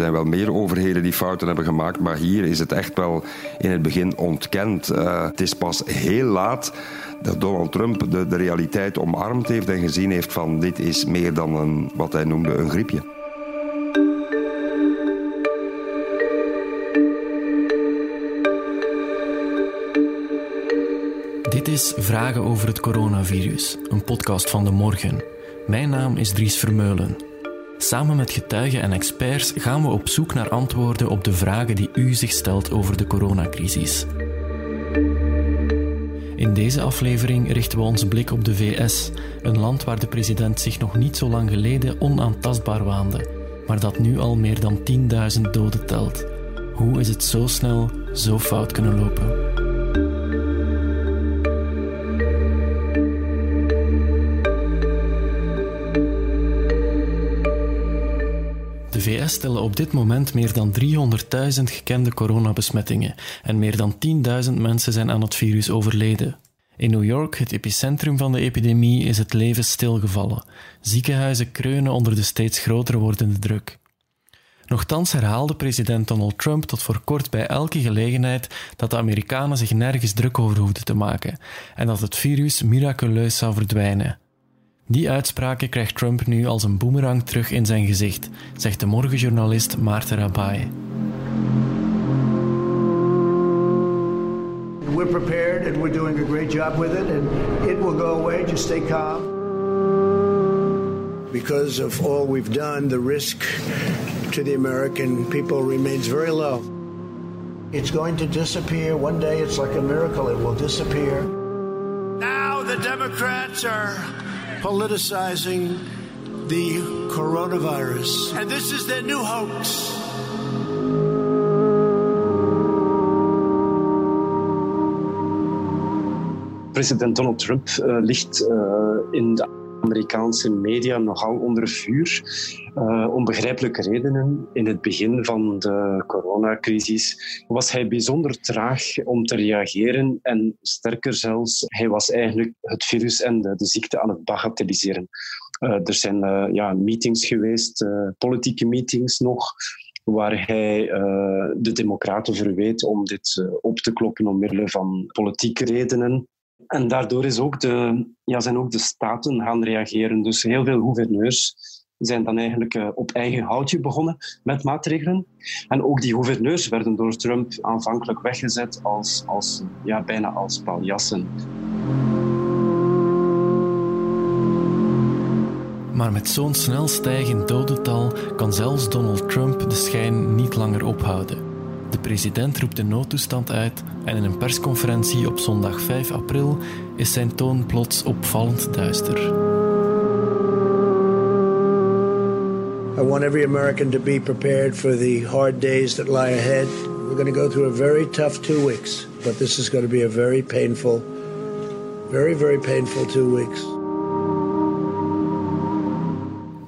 Er zijn wel meer overheden die fouten hebben gemaakt, maar hier is het echt wel in het begin ontkend. Uh, het is pas heel laat dat Donald Trump de, de realiteit omarmd heeft en gezien heeft van dit is meer dan een, wat hij noemde een griepje. Dit is Vragen over het coronavirus, een podcast van de morgen. Mijn naam is Dries Vermeulen. Samen met getuigen en experts gaan we op zoek naar antwoorden op de vragen die u zich stelt over de coronacrisis. In deze aflevering richten we onze blik op de VS, een land waar de president zich nog niet zo lang geleden onaantastbaar waande, maar dat nu al meer dan 10.000 doden telt. Hoe is het zo snel zo fout kunnen lopen? Stellen op dit moment meer dan 300.000 gekende coronabesmettingen en meer dan 10.000 mensen zijn aan het virus overleden. In New York, het epicentrum van de epidemie, is het leven stilgevallen. Ziekenhuizen kreunen onder de steeds groter wordende druk. Nochtans herhaalde president Donald Trump tot voor kort bij elke gelegenheid dat de Amerikanen zich nergens druk over hoefden te maken en dat het virus miraculeus zou verdwijnen. Die uitspraken krijgt Trump nu als een boemerang terug in zijn gezicht, zegt de morgenjournalist Maarten Rabai. We're prepared and we're doing a great job with it and it will go away. Just stay calm. Because of all we've done, the risk to the American people remains very low. It's going to disappear. One day it's like a miracle, it will disappear. Now the Democrats are politicizing the coronavirus. And this is their new hoax. President Donald Trump uh, ligt uh, in de Amerikaanse media nogal onder vuur. Uh, om begrijpelijke redenen. In het begin van de coronacrisis was hij bijzonder traag om te reageren. En sterker zelfs, hij was eigenlijk het virus en de, ziekte aan het bagatelliseren. Uh, er zijn uh, ja, meetings geweest, politieke meetings nog waar hij de Democraten verweet om dit op te kloppen omwille van politieke redenen. En daardoor is ook de, ja, zijn ook de staten gaan reageren. Dus heel veel gouverneurs zijn dan eigenlijk uh, op eigen houtje begonnen met maatregelen. En ook die gouverneurs werden door Trump aanvankelijk weggezet als, als, ja, bijna als paljassen. Maar met zo'n snel stijgend dodental kan zelfs Donald Trump de schijn niet langer ophouden. De president roept de noodtoestand uit en in een persconferentie op zondag 5 april is zijn toon plots opvallend duister. I want every American to be prepared for the hard days that lie ahead. We're going to go through a very tough two weeks, but this is going to be a very painful, very, very painful two weeks.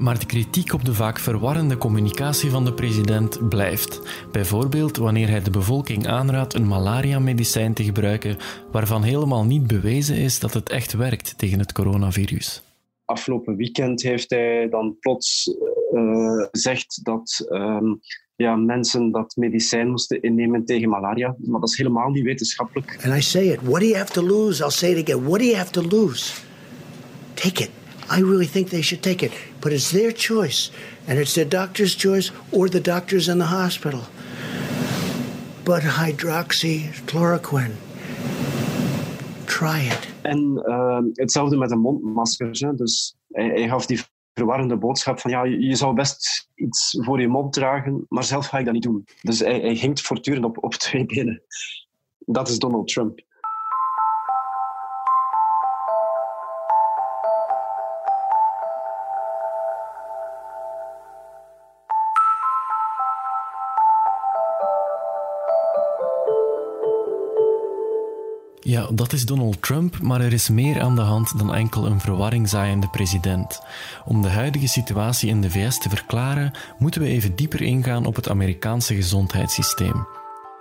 Maar de kritiek op de vaak verwarrende communicatie van de president blijft. Bijvoorbeeld wanneer hij de bevolking aanraadt een malaria-medicijn te gebruiken waarvan helemaal niet bewezen is dat het echt werkt tegen het coronavirus. Afgelopen weekend heeft hij dan plots uh, gezegd dat um, ja, mensen dat medicijn moesten innemen tegen malaria. Maar dat is helemaal niet wetenschappelijk. And I say it. What do you have to lose? I'll say it again. What do you have to lose? Take it. I really think they should take it. But it's their choice. And it's their doctor's choice or the doctors in the hospital. But hydroxychloroquine. Try it. En uh, hetzelfde met de mondmaskers. Dus hij, hij gaf die verwarrende boodschap van ja, je zou best iets voor je mond dragen, maar zelf ga ik dat niet doen. Dus hij, hij hinkt voortdurend op, op twee benen. Dat is Donald Trump. Ja, dat is Donald Trump, maar er is meer aan de hand dan enkel een verwarring zaaiende president. Om de huidige situatie in de VS te verklaren, moeten we even dieper ingaan op het Amerikaanse gezondheidssysteem.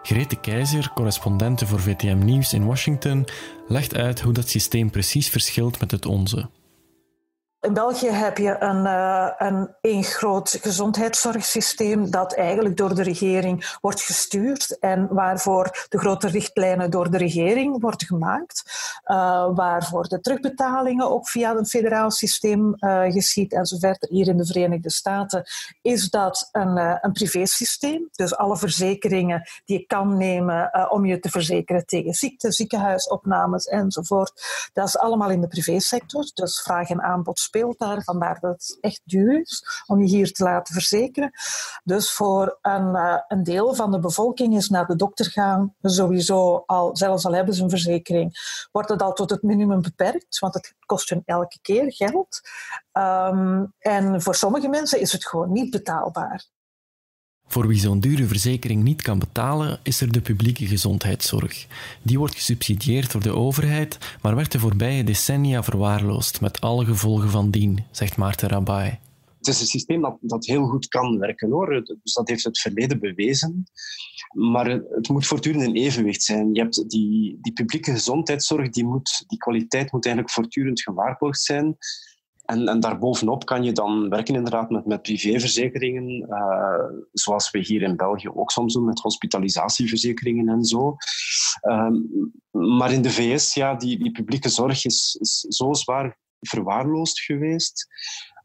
Grete Keizer, correspondente voor VTM Nieuws in Washington, legt uit hoe dat systeem precies verschilt met het onze. In België heb je een, uh, een één groot gezondheidszorgsysteem dat eigenlijk door de regering wordt gestuurd en waarvoor de grote richtlijnen door de regering worden gemaakt, uh, waarvoor de terugbetalingen ook via een federaal systeem uh, geschiet enzovoort. Hier in de Verenigde Staten is dat een, een privésysteem, dus alle verzekeringen die je kan nemen om je te verzekeren tegen ziekte, ziekenhuisopnames enzovoort, dat is allemaal in de privésector, dus vraag en aanbod speelt daar, vandaar dat het echt duur is om je hier te laten verzekeren. Dus voor een, uh, een deel van de bevolking is naar de dokter gaan sowieso al, zelfs al hebben ze een verzekering, wordt het al tot het minimum beperkt, want het kost hun elke keer geld. Um, en voor sommige mensen is het gewoon niet betaalbaar. Voor wie zo'n dure verzekering niet kan betalen, is er de publieke gezondheidszorg. Die wordt gesubsidieerd door de overheid, maar werd de voorbije decennia verwaarloosd met alle gevolgen van dien, zegt Maarten Rabai. Het is een systeem dat, heel goed kan werken hoor. Dus dat heeft het verleden bewezen. Maar het moet voortdurend in evenwicht zijn. Je hebt die, die publieke gezondheidszorg, die, moet, die kwaliteit moet eigenlijk voortdurend gewaarborgd zijn. En, en daarbovenop kan je dan werken inderdaad met, met privéverzekeringen, uh, zoals we hier in België ook soms doen met hospitalisatieverzekeringen en zo. Um, maar in de VS, ja, die, die publieke zorg is, zo zwaar verwaarloosd geweest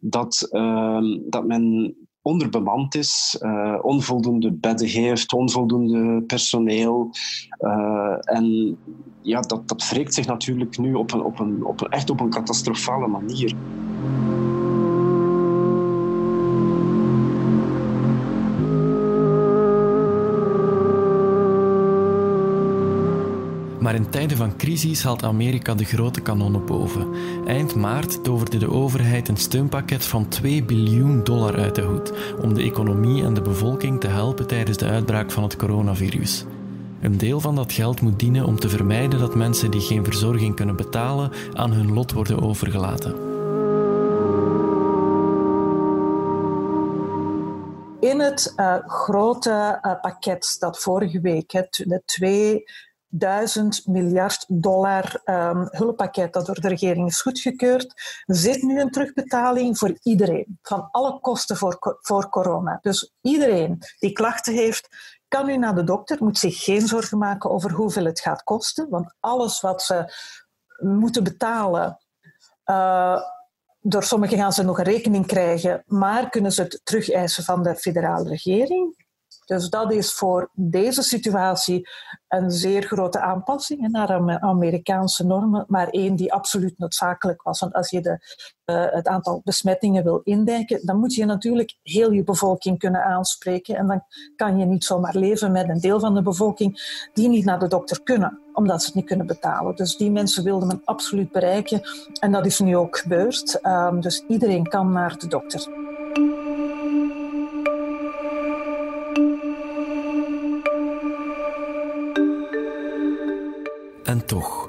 dat, uh, dat men onderbemand is, uh, onvoldoende bedden heeft, onvoldoende personeel. Uh, en ja, dat, dat wreekt zich natuurlijk nu op op op echt op een catastrofale manier. Maar in tijden van crisis haalt Amerika de grote kanonnen boven. Eind maart toverde de overheid een steunpakket van 2 biljoen dollar uit de hoed om de economie en de bevolking te helpen tijdens de uitbraak van het coronavirus. Een deel van dat geld moet dienen om te vermijden dat mensen die geen verzorging kunnen betalen aan hun lot worden overgelaten. In het uh, grote uh, pakket dat vorige week, het, de twee duizend miljard dollar um, hulppakket dat door de regering is goedgekeurd, zit nu een terugbetaling voor iedereen, van alle kosten voor, voor corona. Dus iedereen die klachten heeft, kan nu naar de dokter, moet zich geen zorgen maken over hoeveel het gaat kosten, want alles wat ze moeten betalen, uh, door sommigen gaan ze nog een rekening krijgen, maar kunnen ze het terugeisen van de federale regering. Dus dat is voor deze situatie een zeer grote aanpassing naar Amerikaanse normen, maar één die absoluut noodzakelijk was. Want als je de, uh, het aantal besmettingen wil indijken, dan moet je natuurlijk heel je bevolking kunnen aanspreken. En dan kan je niet zomaar leven met een deel van de bevolking die niet naar de dokter kunnen, omdat ze het niet kunnen betalen. Dus die mensen wilde men absoluut bereiken en dat is nu ook gebeurd. Um, dus iedereen kan naar de dokter. Toch,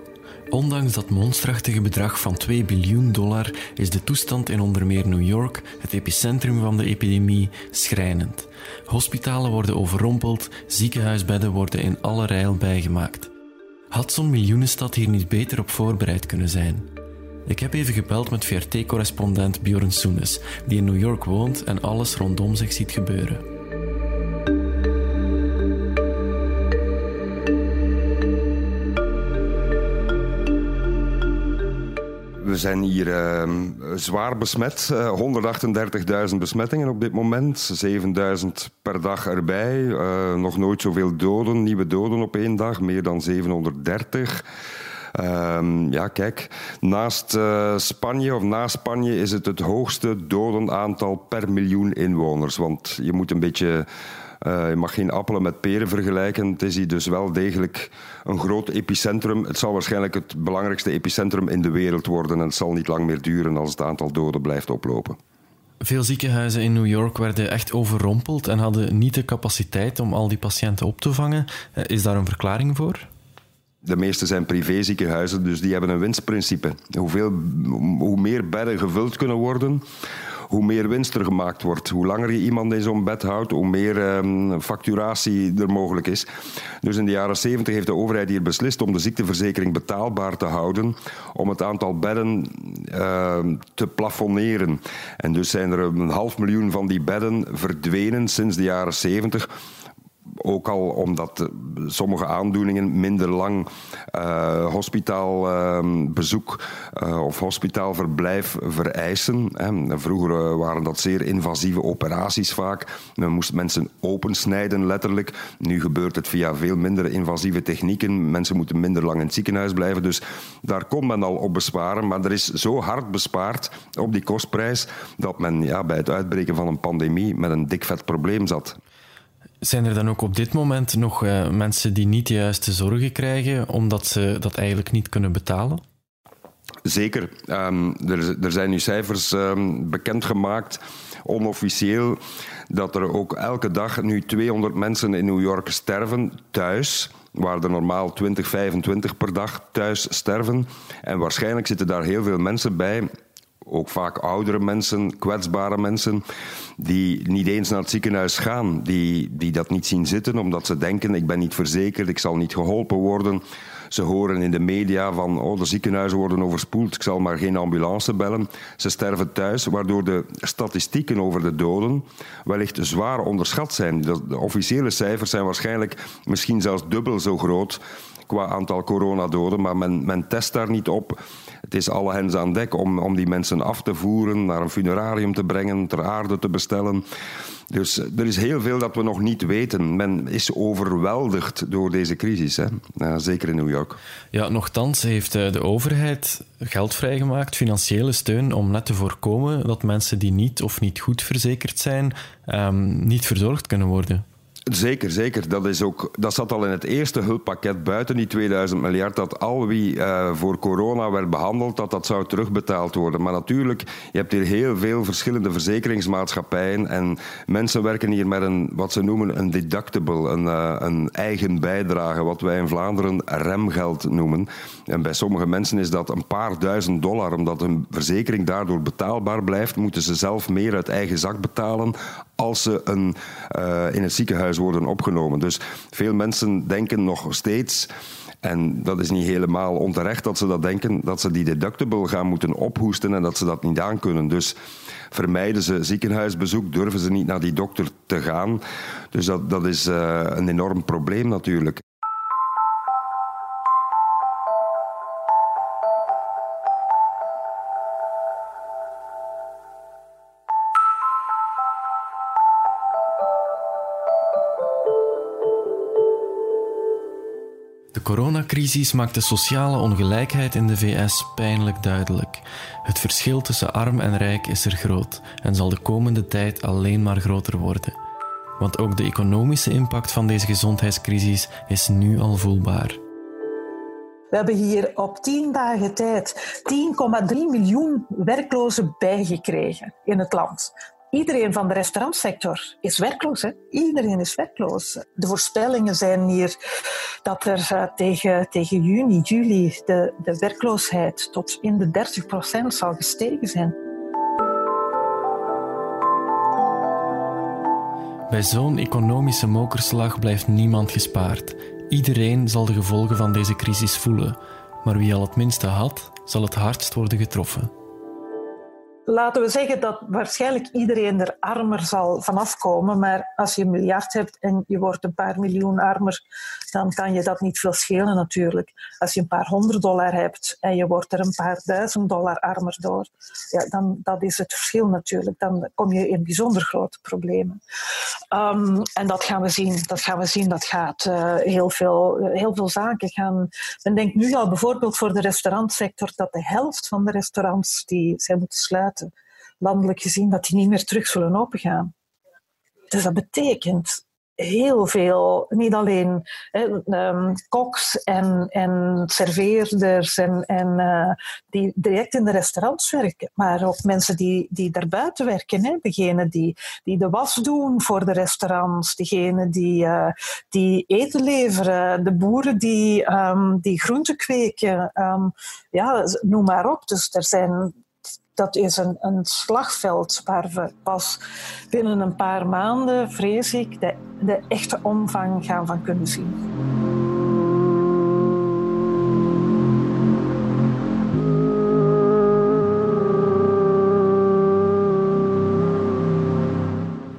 ondanks dat monsterachtige bedrag van 2 biljoen dollar, is de toestand in onder meer New York, het epicentrum van de epidemie, schrijnend. Hospitalen worden overrompeld, ziekenhuisbedden worden in alle rijl bijgemaakt. Had zo'n miljoenenstad hier niet beter op voorbereid kunnen zijn? Ik heb even gebeld met VRT-correspondent Bjorn Soenes, die in New York woont en alles rondom zich ziet gebeuren. We zijn hier uh, zwaar besmet. Uh, 138.000 besmettingen op dit moment. 7.000 per dag erbij. Uh, nog nooit zoveel doden, nieuwe doden op één dag. Meer dan 730. Um, ja, kijk, naast uh, Spanje of na Spanje is het het hoogste dodenaantal per miljoen inwoners. Want je moet een beetje uh, je mag geen appelen met peren vergelijken. Het is hier dus wel degelijk een groot epicentrum. Het zal waarschijnlijk het belangrijkste epicentrum in de wereld worden. En het zal niet lang meer duren als het aantal doden blijft oplopen. Veel ziekenhuizen in New York werden echt overrompeld en hadden niet de capaciteit om al die patiënten op te vangen. Eh, is daar een verklaring voor? De meeste zijn privéziekenhuizen, dus die hebben een winstprincipe. Hoeveel, hoe meer bedden gevuld kunnen worden, hoe meer winst er gemaakt wordt. Hoe langer je iemand in zo'n bed houdt, hoe meer ehm, facturatie er mogelijk is. Dus in de jaren 70 heeft de overheid hier beslist om de ziekteverzekering betaalbaar te houden, om het aantal bedden ehm, te plafonneren. En dus zijn er een half miljoen van die bedden verdwenen sinds de jaren 70 ook al omdat sommige aandoeningen minder lang uh, hospitaalbezoek uh, of hospitaalverblijf vereisen. Hè. Vroeger waren dat zeer invasieve operaties vaak. Men moest mensen opensnijden, letterlijk. Nu gebeurt het via veel minder invasieve technieken. Mensen moeten minder lang in het ziekenhuis blijven. Dus daar kon men al op besparen. Maar er is zo hard bespaard op die kostprijs dat men ja, bij het uitbreken van een pandemie met een dik vet probleem zat. Zijn er dan ook op dit moment nog uh, mensen die niet de juiste zorgen krijgen omdat ze dat eigenlijk niet kunnen betalen? Zeker. Um, er, er, zijn nu cijfers um, bekendgemaakt, onofficieel, dat er ook elke dag nu 200 mensen in New York sterven thuis waar er normaal 20, 25 per dag thuis sterven. En waarschijnlijk zitten daar heel veel mensen bij ook vaak oudere mensen, kwetsbare mensen, die niet eens naar het ziekenhuis gaan, die, die dat niet zien zitten omdat ze denken, ik ben niet verzekerd, ik zal niet geholpen worden. Ze horen in de media van, oh, de ziekenhuizen worden overspoeld, ik zal maar geen ambulance bellen. Ze sterven thuis, waardoor de statistieken over de doden wellicht zwaar onderschat zijn. De, officiële cijfers zijn waarschijnlijk misschien zelfs dubbel zo groot qua aantal coronadoden, maar men, men test daar niet op. Het is alle hens aan dek om, om die mensen af te voeren, naar een funerarium te brengen, ter aarde te bestellen. Dus er is heel veel dat we nog niet weten. Men is overweldigd door deze crisis, hè? zeker in New York. Ja, nochtans heeft eh, de overheid geld vrijgemaakt, financiële steun, om net te voorkomen dat mensen die niet of niet goed verzekerd zijn, um, niet verzorgd kunnen worden. Zeker, zeker. Dat, is ook, dat zat al in het eerste hulppakket buiten die 2000 miljard. Dat al wie uh, voor corona werd behandeld, dat dat zou terugbetaald worden. Maar natuurlijk, je hebt hier heel veel verschillende verzekeringsmaatschappijen. En mensen werken hier met een, wat ze noemen een deductible, een, uh, een eigen bijdrage. Wat wij in Vlaanderen remgeld noemen. En bij sommige mensen is dat een paar duizend dollar. Omdat een verzekering daardoor betaalbaar blijft, moeten ze zelf meer uit eigen zak betalen als ze een, uh, in het ziekenhuis worden opgenomen. Dus veel mensen denken nog steeds. En dat is niet helemaal onterecht dat ze dat denken, dat ze die deductible gaan moeten ophoesten en dat ze dat niet aankunnen. Dus vermijden ze ziekenhuisbezoek, durven ze niet naar die dokter te gaan. Dus dat, dat is uh, een enorm probleem natuurlijk. Coronacrisis maakt de sociale ongelijkheid in de VS pijnlijk duidelijk. Het verschil tussen arm en rijk is er groot en zal de komende tijd alleen maar groter worden. Want ook de economische impact van deze gezondheidscrisis is nu al voelbaar. We hebben hier op tien dagen tijd 10,3 miljoen werklozen bijgekregen in het land. Iedereen van de restaurantsector is werkloos. Hè? Iedereen is werkloos. De voorspellingen zijn hier dat er uh, tegen, tegen juni, juli de, de werkloosheid tot in de 30 procent zal gestegen zijn. Bij zo'n economische mokerslag blijft niemand gespaard. Iedereen zal de gevolgen van deze crisis voelen. Maar wie al het minste had, zal het hardst worden getroffen laten we zeggen dat waarschijnlijk iedereen er armer zal vanaf komen. Maar als je een miljard hebt en je wordt een paar miljoen armer, dan kan je dat niet veel schelen natuurlijk. Als je een paar honderd dollar hebt en je wordt er een paar duizend dollar armer door, ja, dan dat is het verschil natuurlijk. Dan kom je in bijzonder grote problemen. Um, en dat gaan we zien. Dat gaan we zien. Dat gaat uh, heel, veel, heel veel zaken gaan. Men denkt nu al bijvoorbeeld voor de restaurantsector dat de helft van de restaurants die zij moeten sluiten landelijk gezien, dat die niet meer terug zullen opengaan. Dus dat betekent heel veel, niet alleen um, koks en, en serveerders en, en uh, die direct in de restaurants werken, maar ook mensen die, die daarbuiten werken. Hè? Degenen die, die de was doen voor de restaurants, degenen die, uh, die eten leveren, de boeren die, um, die groenten kweken. Um, ja, noem maar op. Dus er zijn dat is een, een slagveld waar we pas binnen een paar maanden, vrees ik, de, de echte omvang gaan van kunnen zien.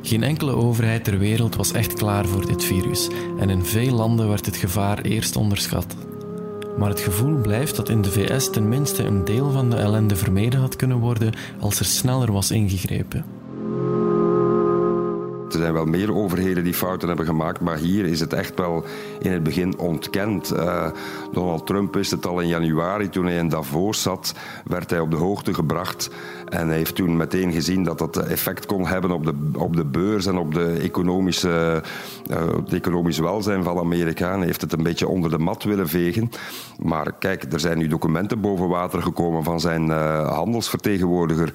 Geen enkele overheid ter wereld was echt klaar voor dit virus en in veel landen werd het gevaar eerst onderschat. Maar het gevoel blijft dat in de VS tenminste een deel van de ellende vermeden had kunnen worden als er sneller was ingegrepen. Er zijn wel meer overheden die fouten hebben gemaakt, maar hier is het echt wel in het begin ontkend. Uh, Donald Trump wist het al in januari, toen hij in Davos zat, werd hij op de hoogte gebracht. En heeft toen meteen gezien dat dat effect kon hebben op de, op de beurs en op de economische, uh, het economisch welzijn van Amerika. Hij heeft het een beetje onder de mat willen vegen. Maar kijk, er zijn nu documenten boven water gekomen van zijn uh, handelsvertegenwoordiger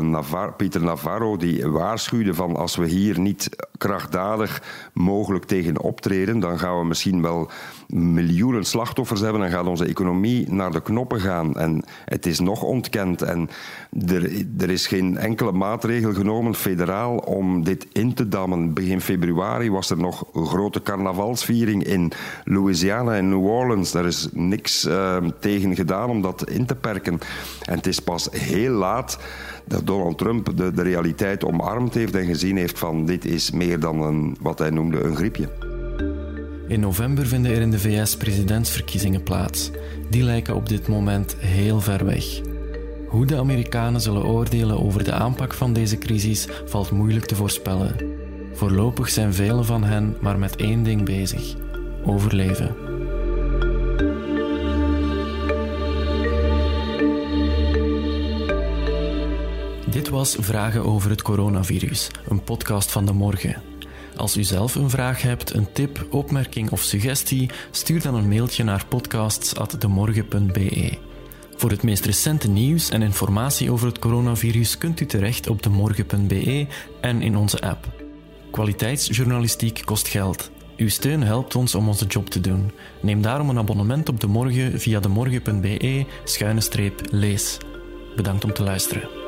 Navar Pieter Navarro, die waarschuwde van als we hier niet krachtdadig mogelijk tegen optreden, dan gaan we misschien wel miljoenen slachtoffers hebben en gaat onze economie naar de knoppen gaan. En het is nog ontkend. En er, er is geen enkele maatregel genomen, federaal, om dit in te dammen. Begin februari was er nog een grote carnavalsviering in Louisiana en New Orleans. Daar is niks uh, tegen gedaan om dat in te perken. En het is pas heel laat dat Donald Trump de, de realiteit omarmd heeft en gezien heeft van dit is meer dan een, wat hij noemde een griepje. In november vinden er in de VS presidentsverkiezingen plaats. Die lijken op dit moment heel ver weg. Hoe de Amerikanen zullen oordelen over de aanpak van deze crisis valt moeilijk te voorspellen. Voorlopig zijn velen van hen maar met één ding bezig: overleven. Vragen over het coronavirus, een podcast van de morgen. Als u zelf een vraag hebt, een tip, opmerking of suggestie, stuur dan een mailtje naar podcasts.demorgen.be. Voor het meest recente nieuws en informatie over het coronavirus kunt u terecht op demorgen.be en in onze app. Kwaliteitsjournalistiek kost geld. Uw steun helpt ons om onze job te doen. Neem daarom een abonnement op De Morgen via demorgen.be-lees. Bedankt om te luisteren.